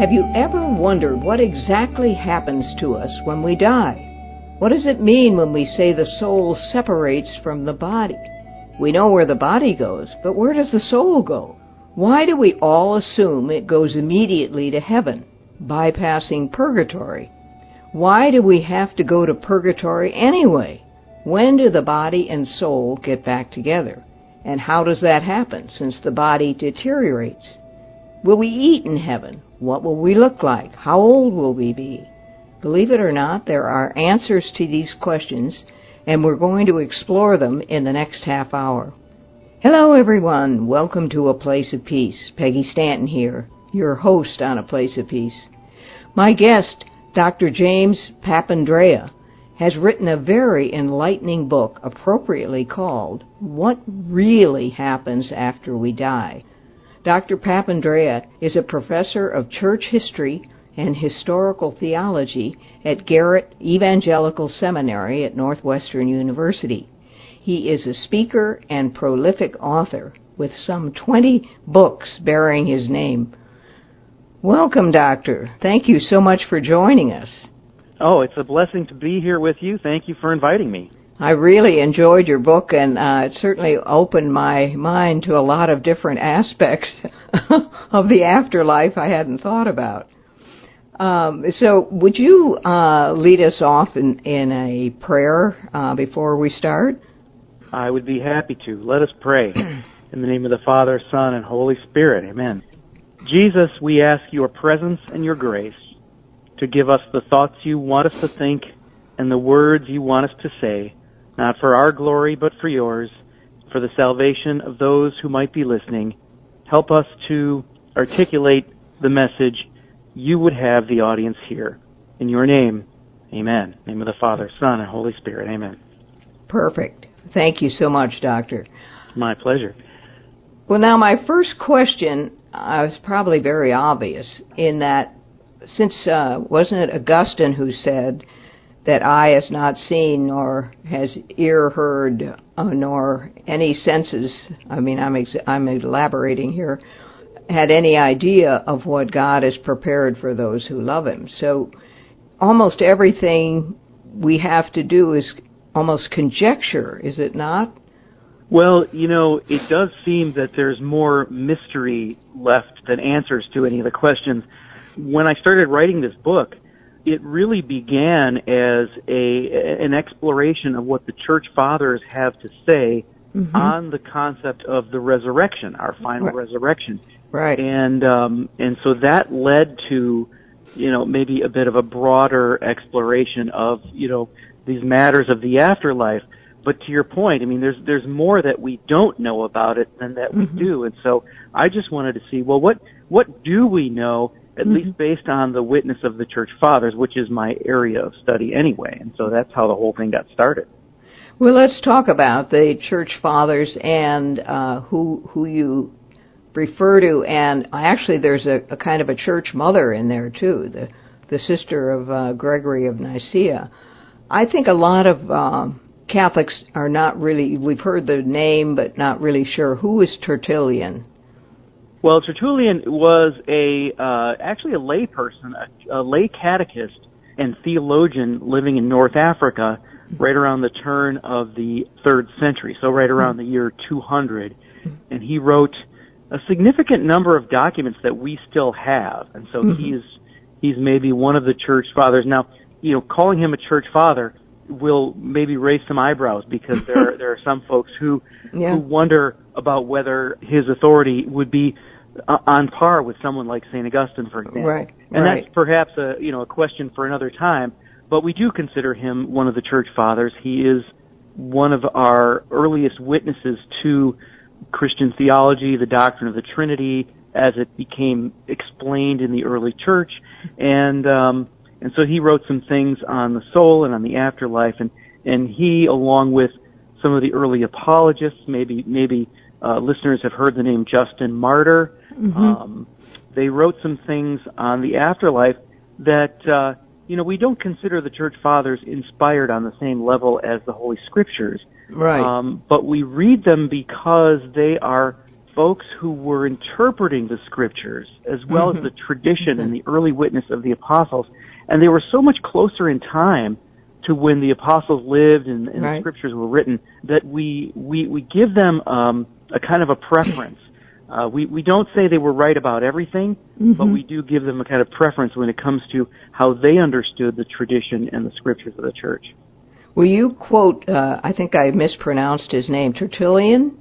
Have you ever wondered what exactly happens to us when we die? What does it mean when we say the soul separates from the body? We know where the body goes, but where does the soul go? Why do we all assume it goes immediately to heaven, bypassing purgatory? Why do we have to go to purgatory anyway? When do the body and soul get back together? And how does that happen since the body deteriorates? Will we eat in heaven? What will we look like? How old will we be? Believe it or not, there are answers to these questions, and we're going to explore them in the next half hour. Hello, everyone. Welcome to A Place of Peace. Peggy Stanton here, your host on A Place of Peace. My guest, Dr. James Papandrea, has written a very enlightening book appropriately called What Really Happens After We Die. Dr. Papandrea is a professor of church history and historical theology at Garrett Evangelical Seminary at Northwestern University. He is a speaker and prolific author with some 20 books bearing his name. Welcome, Doctor. Thank you so much for joining us. Oh, it's a blessing to be here with you. Thank you for inviting me. I really enjoyed your book, and uh, it certainly opened my mind to a lot of different aspects of the afterlife I hadn't thought about. Um, so, would you uh, lead us off in, in a prayer uh, before we start? I would be happy to. Let us pray. In the name of the Father, Son, and Holy Spirit. Amen. Jesus, we ask your presence and your grace to give us the thoughts you want us to think and the words you want us to say, not for our glory, but for yours, for the salvation of those who might be listening. Help us to articulate the message you would have the audience hear. In your name, amen. Name of the Father, Son, and Holy Spirit. Amen. Perfect. Thank you so much, Doctor. My pleasure. Well, now, my first question uh, is probably very obvious in that since uh, wasn't it Augustine who said that eye has not seen nor has ear heard uh, nor any senses I mean I'm ex- I'm elaborating here had any idea of what God has prepared for those who love him. So almost everything we have to do is almost conjecture is it not? Well, you know, it does seem that there's more mystery left than answers to any of the questions. When I started writing this book, it really began as a an exploration of what the church fathers have to say mm-hmm. on the concept of the resurrection, our final right. resurrection. Right. And um and so that led to you know maybe a bit of a broader exploration of you know these matters of the afterlife. But to your point, I mean, there's there's more that we don't know about it than that we mm-hmm. do, and so I just wanted to see, well, what what do we know at mm-hmm. least based on the witness of the church fathers, which is my area of study anyway. And so that's how the whole thing got started. Well, let's talk about the church fathers and uh, who who you refer to, and actually, there's a, a, kind of a church mother in there too, the the sister of uh, Gregory of Nicaea. I think a lot of um, Catholics are not really. We've heard the name, but not really sure who is Tertullian. Well, Tertullian was a uh, actually a lay person, a, a lay catechist and theologian living in North Africa right around the turn of the third century, so right around the year 200. And he wrote a significant number of documents that we still have. And so mm-hmm. he's, he's maybe one of the church fathers. Now, you know, calling him a church father will maybe raise some eyebrows because there, there are some folks who, yeah. who wonder about whether his authority would be uh, on par with someone like St. Augustine, for example. Right. And right. that's perhaps a you know a question for another time. But we do consider him one of the church fathers. He is one of our earliest witnesses to Christian theology, the doctrine of the Trinity, as it became explained in the early church, and um, and so he wrote some things on the soul and on the afterlife, and and he, along with some of the early apologists, maybe maybe uh, listeners have heard the name Justin Martyr. Mm-hmm. Um, they wrote some things on the afterlife that uh, you know we don't consider the church fathers inspired on the same level as the Holy Scriptures. Right. Um, but we read them because they are folks who were interpreting the scriptures as well Mhm. as the tradition and the early witness of the apostles. And they were so much closer in time to when the apostles lived and, and Right. the scriptures were written that we, we, we give them um, a kind of a preference. Uh, we, we don't say they were right about everything, but Mhm. we do give them a kind of preference when it comes to how they understood the tradition and the scriptures of the church. Well, you quote, uh, I think I mispronounced his name, Tertullian.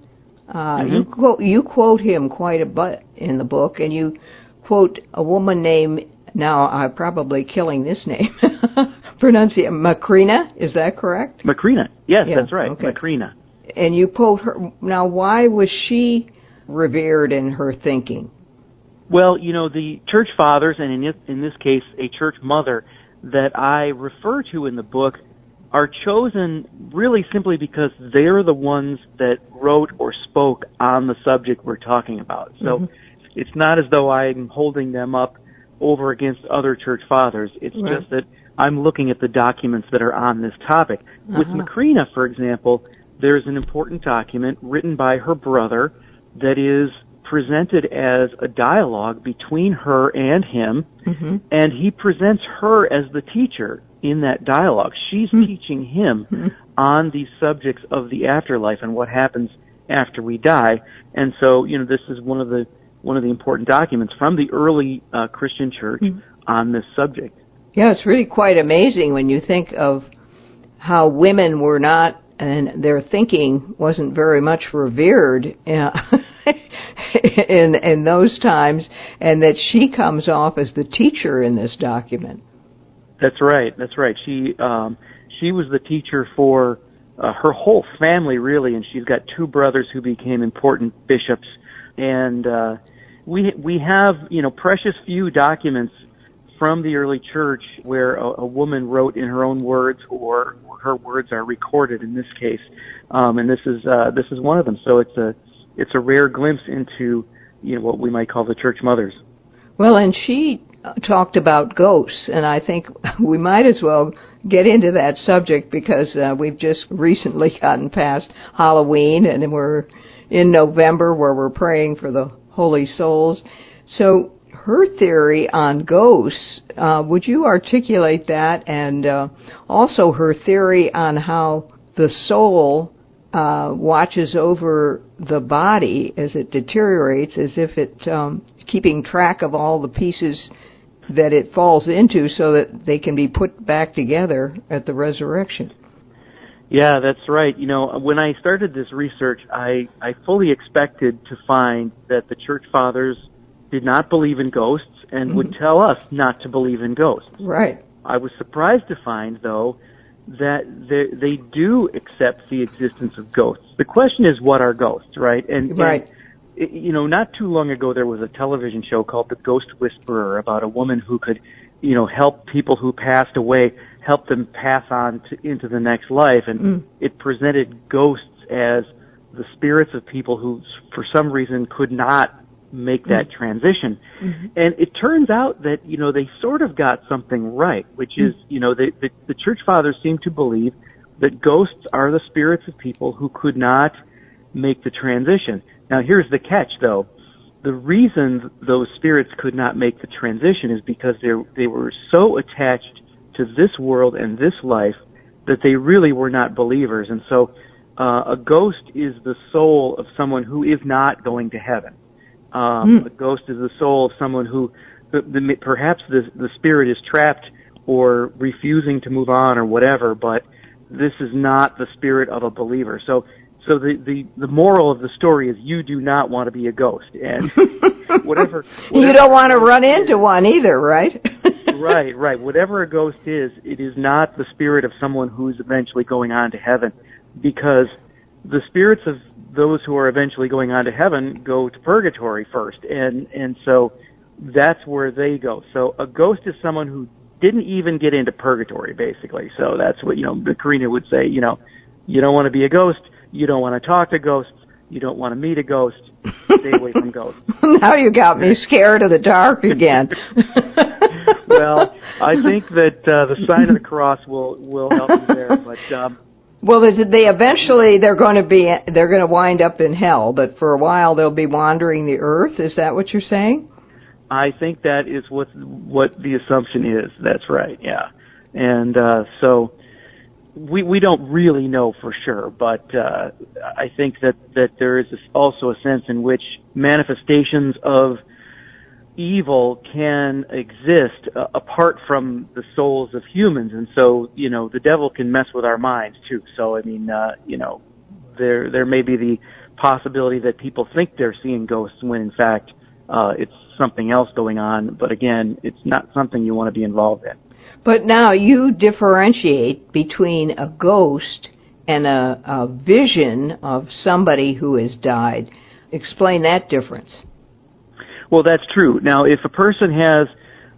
Uh, You Mhm. quote you quote him quite a bit in the book, and you quote a woman named. Now I'm probably killing this name. Pronunciate Macrina. Is that correct? Macrina. Yes, Yeah, that's right. okay. Macrina. And you quote her. Now, why was she revered in her thinking? Well, you know, the church fathers, and in this, in this case, a church mother that I refer to in the book are chosen really simply because they're the ones that wrote or spoke on the subject we're talking about. So Mhm. it's not as though I'm holding them up over against other church fathers. It's Right. just that I'm looking at the documents that are on this topic. With Uh-huh. Macrina, for example, there's an important document written by her brother that is presented as a dialogue between her and him, hmm and he presents her as the teacher in that dialogue. She's Hmm. teaching him Hmm. on these subjects of the afterlife and what happens after we die. And so, you know, this is one of the one of the important documents from the early uh, Christian church Hmm. on this subject. Yeah, it's really quite amazing when you think of how women were not, and their thinking wasn't very much revered uh, in in those times, and that she comes off as the teacher in this document. That's right. That's right. She um, she was the teacher for uh, her whole family, really, and she's got two brothers who became important bishops. And uh, we we have you know precious few documents from the early church where a, a woman wrote in her own words or her words are recorded. In this case, um, and this is uh, this is one of them. So it's a it's a rare glimpse into you know what we might call the church mothers. Well, and she talked about ghosts, and I think we might as well get into that subject because uh, we've just recently gotten past Halloween, and we're in November where we're praying for the holy souls. So, her theory on ghosts, uh, would you articulate that, and uh, also her theory on how the soul uh, watches over the body as it deteriorates, as if it um, keeping track of all the pieces that it falls into, so that they can be put back together at the resurrection. Yeah, that's right. You know, when I started this research, I, I fully expected to find that the church fathers did not believe in ghosts and would mm-hmm. tell us not to believe in ghosts. Right. I was surprised to find, though, that they, they do accept the existence of ghosts. The question is, what are ghosts, right? And, Right. and you know, not too long ago there was a television show called The Ghost Whisperer about a woman who could, you know, help people who passed away, help them pass on to, into the next life, and Mm. it presented ghosts as the spirits of people who, for some reason, could not make that transition. Mhm. And it turns out that, you know, they sort of got something right, which is, you know, the, the, the church fathers seem to believe that ghosts are the spirits of people who could not make the transition. Now here's the catch though. The reason those spirits could not make the transition is because they they were so attached to this world and this life that they really were not believers. And so uh, a ghost is the soul of someone who is not going to heaven. Um, Hmm. A ghost is the soul of someone who the, the, perhaps the, the spirit is trapped or refusing to move on or whatever, but this is not the spirit of a believer. So, so the, the, the moral of the story is you do not want to be a ghost. And whatever, you don't want to run is- into one either, right? right, right. Whatever a ghost is, it is not the spirit of someone who's eventually going on to heaven, because the spirits of those who are eventually going on to heaven go to purgatory first, and and so that's where they go. So a ghost is someone who didn't even get into purgatory, basically. So that's what you know. Macrina would say, you know, you don't want to be a ghost, you don't want to talk to ghosts, you don't want to meet a ghost. Stay away from ghosts. now you got me scared of the dark again. well, I think that uh, the sign of the cross will will help you there. But um, Well, they they eventually they're going to be they're going to wind up in hell, but for a while they'll be wandering the earth. Is that what you're saying? I think that is what what the assumption is. That's right. Yeah, and uh, so we we don't really know for sure, but uh, I think that that there is also a sense in which manifestations of evil can exist uh, apart from the souls of humans, and so you know the devil can mess with our minds too. So I mean, uh, you know, there there may be the possibility that people think they're seeing ghosts when in fact uh, it's something else going on. But again, it's not something you want to be involved in. But now you differentiate between a ghost and a, a vision of somebody who has died. Explain that difference. Well, that's true. Now, if a person has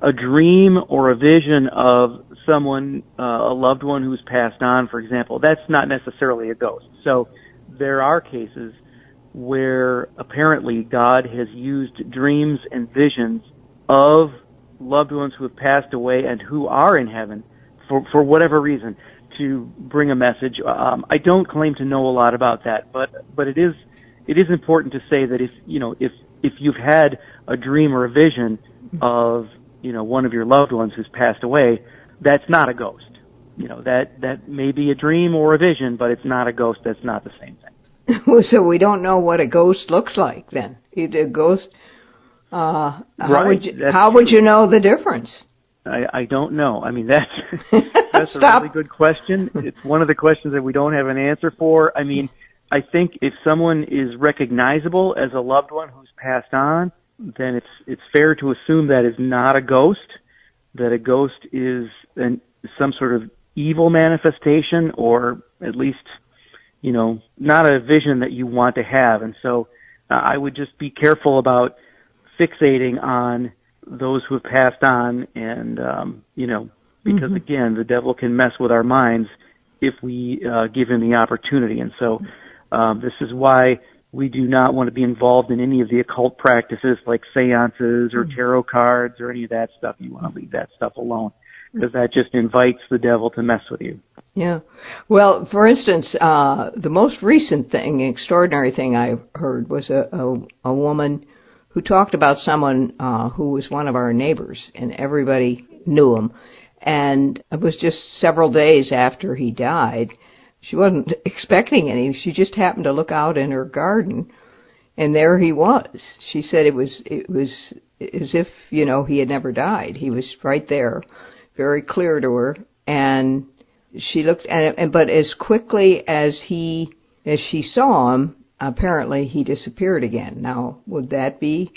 a dream or a vision of someone, uh, a loved one who's passed on, for example, that's not necessarily a ghost. So there are cases where apparently God has used dreams and visions of loved ones who have passed away and who are in heaven for, for whatever reason to bring a message. Um, I don't claim to know a lot about that, but, but it is, it is important to say that if, you know, if, if you've had a dream or a vision of you know one of your loved ones who's passed away, that's not a ghost. You know that that may be a dream or a vision, but it's not a ghost. That's not the same thing. so we don't know what a ghost looks like then. A ghost. Uh, how right. would you, how would you know the difference? I, I don't know. I mean that's that's a really good question. It's one of the questions that we don't have an answer for. I mean, I think if someone is recognizable as a loved one who's passed on, then it's it's fair to assume that is not a ghost, that a ghost is an, some sort of evil manifestation, or at least, you know, not a vision that you want to have. And so, uh, I would just be careful about fixating on those who have passed on, and um, you know, because mm-hmm. again, the devil can mess with our minds if we uh, give him the opportunity. And so, um, this is why we do not want to be involved in any of the occult practices like seances or hmm. tarot cards or any of that stuff. You want to leave that stuff alone because that just invites the devil to mess with you. Yeah. Well, for instance, uh, the most recent thing, extraordinary thing I heard was a, a, a woman who talked about someone uh, who was one of our neighbors, and everybody knew him. And it was just several days after he died, she wasn't expecting any. She just happened to look out in her garden, and there he was. She said it was it was as if you know he had never died. He was right there, very clear to her, and she looked at him. But as quickly as he as she saw him, apparently he disappeared again. Now, would that be?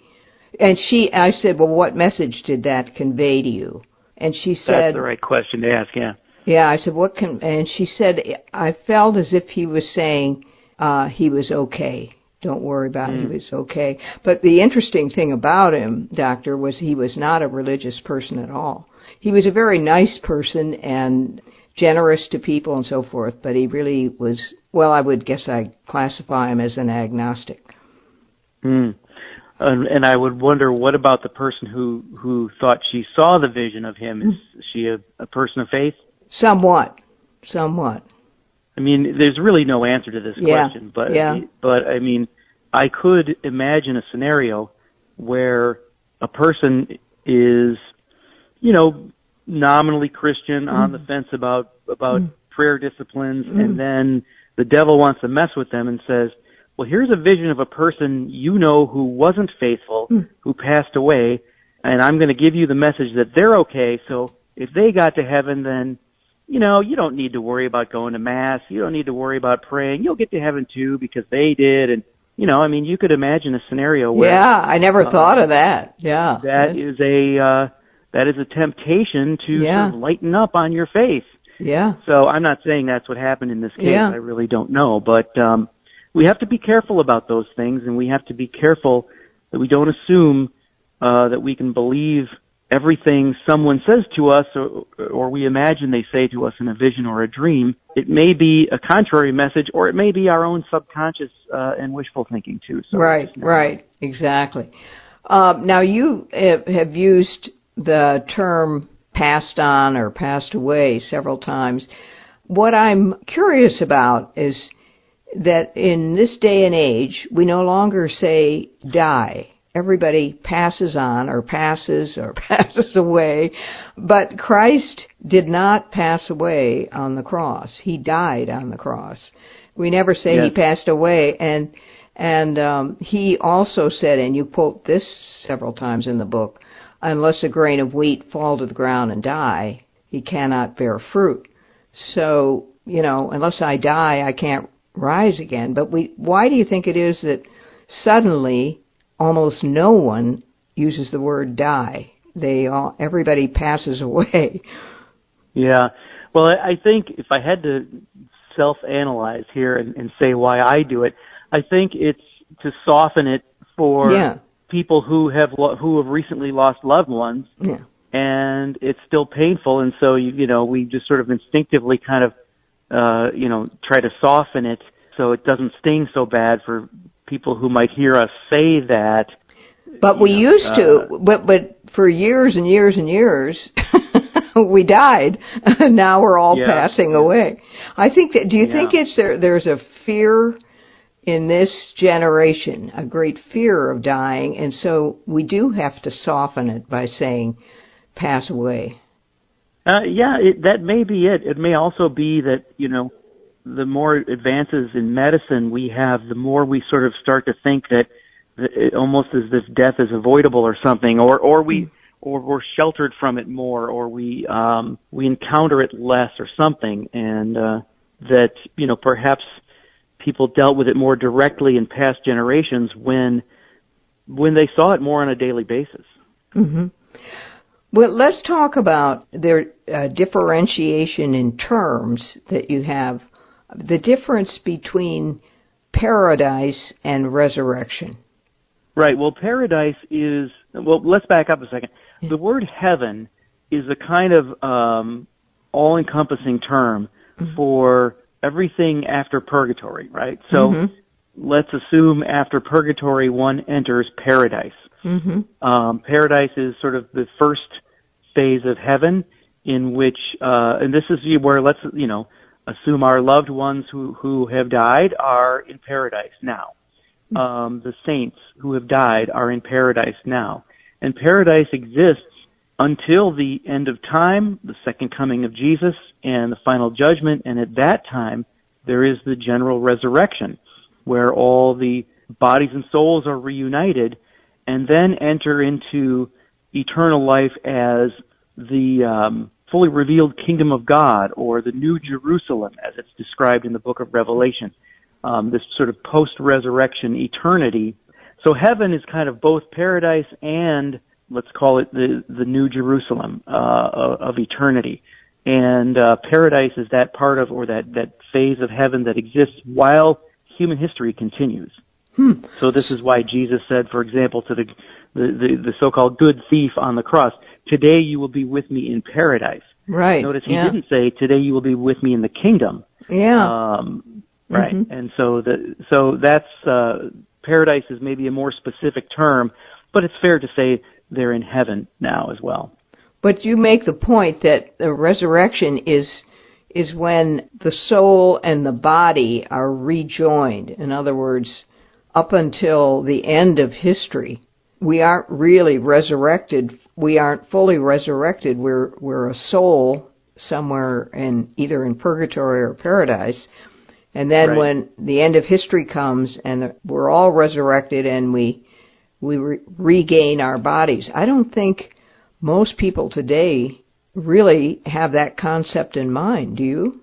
And she, I said, well, what message did that convey to you? And she said, That's the right question to ask. Yeah. Yeah, I said, what can, and she said, I felt as if he was saying, uh, he was okay. Don't worry about it. Mm. He was okay. But the interesting thing about him, doctor, was he was not a religious person at all. He was a very nice person and generous to people and so forth, but he really was, well, I would guess I classify him as an agnostic. Mm. And, and I would wonder, what about the person who who thought she saw the vision of him? Is she a, a person of faith? Somewhat. Somewhat. I mean, there's really no answer to this yeah. question, but yeah. but I mean, I could imagine a scenario where a person is, you know, nominally Christian, mm. on the mm-hmm. fence about about mm. prayer disciplines, mm. and then the devil wants to mess with them and says, "Well, here's a vision of a person you know who wasn't faithful, mm. who passed away, and I'm going to give you the message that they're okay. So if they got to heaven, then you know, you don't need to worry about going to mass. You don't need to worry about praying. You'll get to heaven too because they did. And, you know, I mean, you could imagine a scenario where. Yeah, I never uh, thought of that. Yeah. That is a, uh, that is a temptation to yeah. sort of lighten up on your faith. Yeah. So I'm not saying that's what happened in this case. Yeah. I really don't know. But, um, we have to be careful about those things and we have to be careful that we don't assume, uh, that we can believe everything someone says to us or, or we imagine they say to us in a vision or a dream, it may be a contrary message or it may be our own subconscious uh, and wishful thinking too. So right, right, exactly. Um, now you have used the term passed on or passed away several times. What I'm curious about is that in this day and age, we no longer say die. Everybody passes on or passes or passes away. But Christ did not pass away on the cross. He died on the cross. We never say Yes. he passed away. And and um, he also said, and you quote this several times in the book, unless a grain of wheat fall to the ground and die, he cannot bear fruit. So, you know, unless I die, I can't rise again. But we, why do you think it is that suddenly almost no one uses the word die? They all, everybody passes away. Yeah. Well, I I think if I had to self-analyze here and, and say why I do it, I think it's to soften it for Yeah. People who have lo- who have recently lost loved ones, Yeah. and it's still painful, and so you you know we just sort of instinctively kind of uh, you know try to soften it so it doesn't sting so bad for people who might hear us say that. But we Yeah, used to, uh, but but for years and years and years, we died. now we're all Yeah, passing away. I think that. Do you Yeah. think it's there? There's a fear in this generation, a great fear of dying, and so we do have to soften it by saying, "Pass away." Uh, yeah, it, that may be it. It may also be that you know, the more advances in medicine we have, the more we sort of start to think that it almost as if death is avoidable or something, or or we or we're sheltered from it more, or we um, we encounter it less or something, and uh, that you know perhaps people dealt with it more directly in past generations when when they saw it more on a daily basis. hmm Well, let's talk about their uh, differentiation in terms that you have. The difference between paradise and resurrection. Right. Well, paradise is. Well, let's back up a second. The word heaven is a kind of um, all-encompassing term for everything after purgatory, right? So Mhm. let's assume after purgatory one enters paradise. hmm Um, paradise is sort of the first phase of heaven in which, uh, and this is where let's, you know, assume our loved ones who, who have died are in paradise now. Um, the saints who have died are in paradise now. And paradise exists until the end of time, the second coming of Jesus, and the final judgment. And at that time, there is the general resurrection, where all the bodies and souls are reunited, and then enter into eternal life as the um, fully revealed kingdom of God, or the New Jerusalem, as it's described in the book of Revelation. Um, this sort of post-resurrection eternity. So heaven is kind of both paradise and let's call it the the New Jerusalem uh, of, of eternity. And uh, paradise is that part of or that that phase of heaven that exists while human history continues. Hmm. So this is why Jesus said, for example, to the the, the, the so-called good thief on the cross, "Today you will be with me in paradise." Right. Notice he yeah. didn't say, "Today you will be with me in the kingdom." Yeah. Um, right. Mhm. And so the so that's uh, paradise is maybe a more specific term, but it's fair to say they're in heaven now as well. But you make the point that the resurrection is is when the soul and the body are rejoined. In other words, up until the end of history, we aren't really resurrected. We aren't fully resurrected. We're we're a soul somewhere in either in purgatory or paradise. And then Right. when the end of history comes and we're all resurrected and we we re- regain our bodies. I don't think most people today really have that concept in mind. Do you?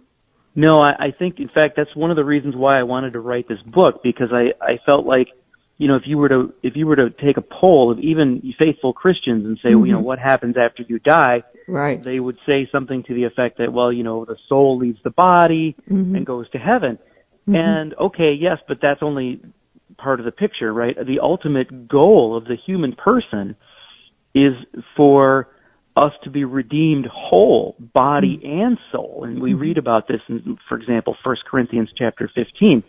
No, I, I think in fact that's one of the reasons why I wanted to write this book because I I felt like you know if you were to if you were to take a poll of even faithful Christians and say well, you know Mhm. what happens after you die Right. they would say something to the effect that well you know the soul leaves the body Mhm. and goes to heaven Mhm. And okay, yes, but that's only part of the picture, right? The ultimate goal of the human person is for us to be redeemed whole, body and soul. And we read about this in, for example, 1 Corinthians chapter 15.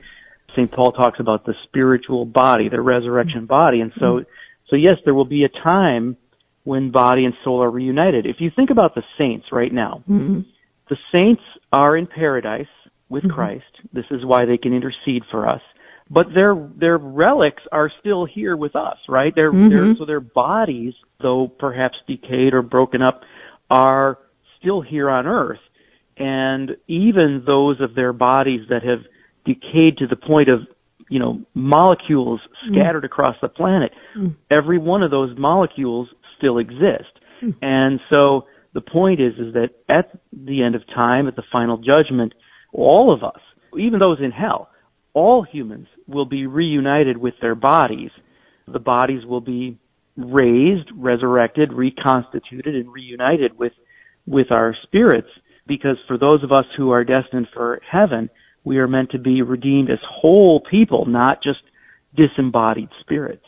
St. Paul talks about the spiritual body, the resurrection body. And so, so yes, there will be a time when body and soul are reunited. If you think about the saints right now, Mhm. the saints are in paradise with mm-hmm. Christ. This is why they can intercede for us. But their their relics are still here with us, right? Their, mm-hmm. their so their bodies, though perhaps decayed or broken up, are still here on earth. And even those of their bodies that have decayed to the point of you know molecules mm. scattered mm. across the planet, mm. every one of those molecules still exist. Mm. And so the point is is that at the end of time, at the final judgment, all of us, even those in hell, all humans will be reunited with their bodies. The bodies will be raised, resurrected, reconstituted, and reunited with, with our spirits because for those of us who are destined for heaven, we are meant to be redeemed as whole people, not just disembodied spirits.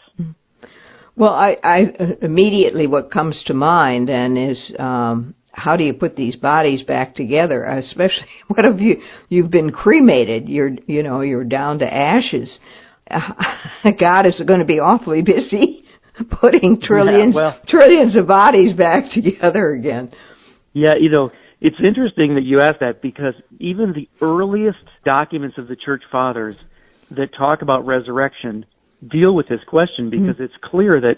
Well, I, I immediately what comes to mind then is um, how do you put these bodies back together? Especially, what if you you've been cremated? You're you know you're down to ashes. God is going to be awfully busy putting trillions well, trillions of bodies back together again. Yeah, you know it's interesting that you ask that because even the earliest documents of the church fathers that talk about resurrection deal with this question because mm. it's clear that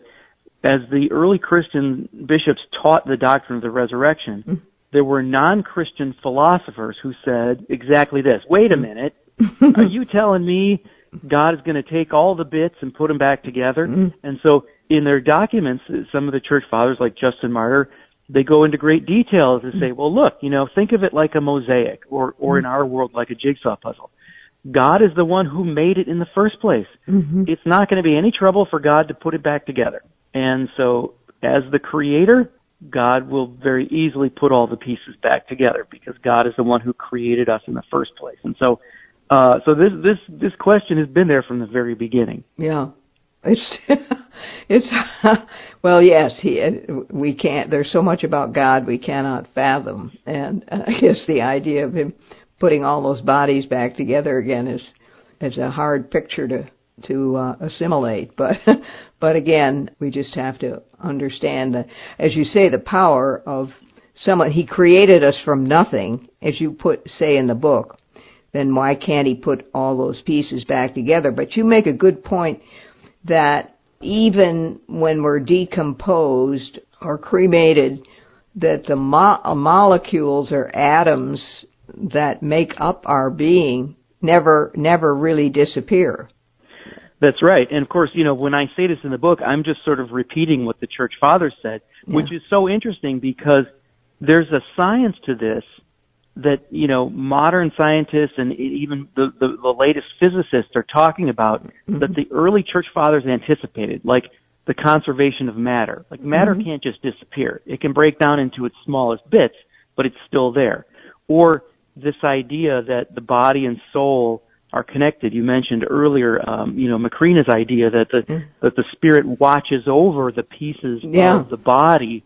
as the early Christian bishops taught the doctrine of the resurrection, mm. there were non-Christian philosophers who said exactly this. Wait a minute. are you telling me God is going to take all the bits and put them back together? Mm. And so in their documents, some of the church fathers like Justin Martyr, they go into great detail to say, well, look, you know, think of it like a mosaic or, or in our world like a jigsaw puzzle. God is the one who made it in the first place. Mm-hmm. It's not going to be any trouble for God to put it back together. And so, as the creator, God will very easily put all the pieces back together because God is the one who created us in the first place. And so, uh, so this this this question has been there from the very beginning. Yeah, it's it's well, yes, he we can't. There's so much about God we cannot fathom, and I guess the idea of him putting all those bodies back together again is is a hard picture to to uh, assimilate. But but again, we just have to understand that, as you say, the power of someone. He created us from nothing, as you put say in the book. Then why can't he put all those pieces back together? But you make a good point that even when we're decomposed or cremated, that the mo- molecules or atoms that make up our being never never really disappear. That's right. And of course, you know, when I say this in the book, I'm just sort of repeating what the church fathers said, yeah. which is so interesting because there's a science to this that, you know, modern scientists and even the, the, the latest physicists are talking about mm-hmm. that the early church fathers anticipated, like the conservation of matter. Like matter mm-hmm. can't just disappear. It can break down into its smallest bits, but it's still there. Or this idea that the body and soul are connected. You mentioned earlier, um, you know, Macrina's idea that the mm. that the spirit watches over the pieces yeah. of the body.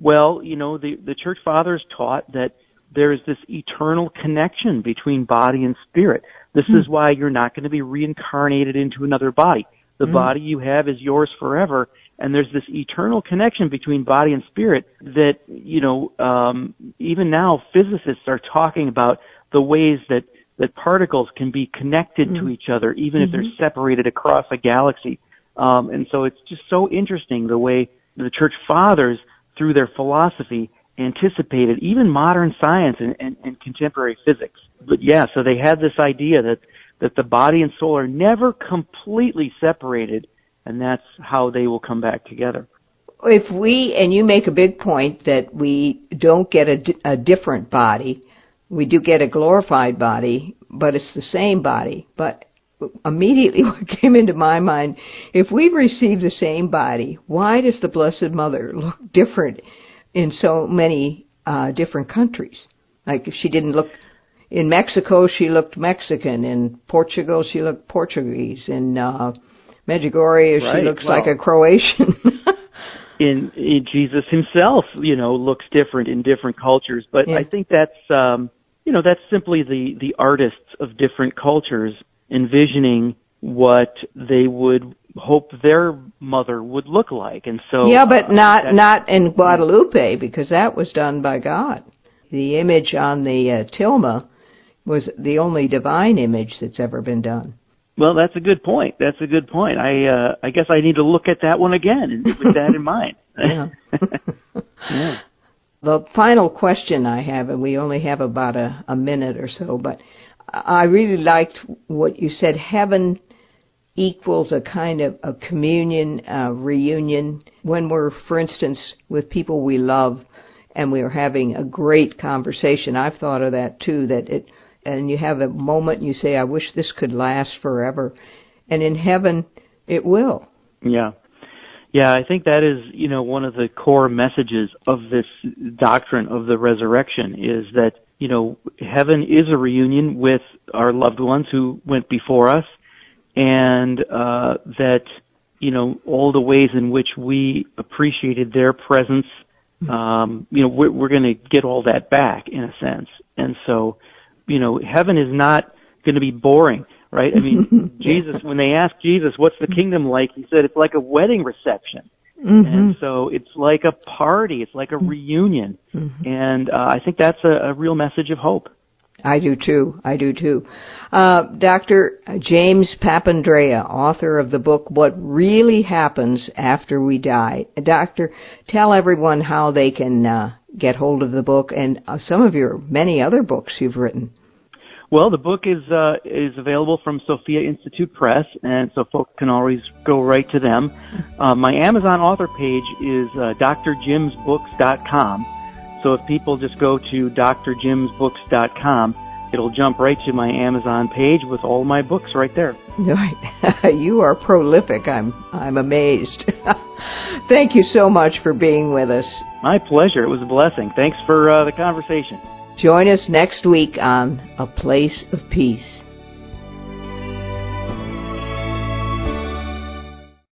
Well, you know, the the church fathers taught that there is this eternal connection between body and spirit. This mm. is why you're not going to be reincarnated into another body. The mm. body you have is yours forever, and there's this eternal connection between body and spirit that you know um, even now physicists are talking about the ways that that particles can be connected mm-hmm. to each other even mm-hmm. if they're mm-hmm. separated across a galaxy um, and so it's just so interesting the way the church fathers through their philosophy anticipated even modern science and, and, and contemporary physics but yeah so they had this idea that that the body and soul are never completely separated and that's how they will come back together. If we, and you make a big point that we don't get a, a different body, we do get a glorified body, but it's the same body. But immediately what came into my mind, if we receive the same body, why does the Blessed Mother look different in so many uh, different countries? Like if she didn't look in Mexico, she looked Mexican. In Portugal, she looked Portuguese. In uh, Medjugorje, right. she looks well, like a Croatian. in, in Jesus himself, you know, looks different in different cultures. But yeah. I think that's, um, you know, that's simply the the artists of different cultures envisioning what they would hope their mother would look like, and so yeah, but uh, not not in Guadalupe because that was done by God. the image on the uh, tilma was the only divine image that's ever been done. Well, that's a good point. That's a good point. I uh, I guess I need to look at that one again and with that in mind. yeah. yeah. The final question I have, and we only have about a, a minute or so, but I really liked what you said. Heaven equals a kind of a communion, a reunion. When we're, for instance, with people we love and we're having a great conversation. I've thought of that too, that it, and you have a moment and you say, I wish this could last forever. And in heaven, it will. Yeah. Yeah, I think that is, you know, one of the core messages of this doctrine of the resurrection is that, you know, heaven is a reunion with our loved ones who went before us and uh, that you know all the ways in which we appreciated their presence. Um, you know, we're, we're going to get all that back in a sense, and so you know, heaven is not going to be boring, right? I mean, Jesus, when they asked Jesus, "What's the kingdom like?" He said, "It's like a wedding reception." Mm-hmm. And so it's like a party, it's like a reunion, mm-hmm. and uh, I think that's a, a real message of hope. I do too. I do too. Uh, Dr. James Papandrea, author of the book What Really Happens After We Die. Doctor, tell everyone how they can uh, get hold of the book and uh, some of your many other books you've written. Well, the book is uh, is available from Sophia Institute Press, and so folks can always go right to them. Uh, my Amazon author page is uh, drjimsbooks.com so if people just go to drjimsbooks.com, it'll jump right to my Amazon page with all my books right there. Right. you are prolific. I'm I'm amazed. Thank you so much for being with us. My pleasure. It was a blessing. Thanks for uh, the conversation. Join us next week on A Place of Peace.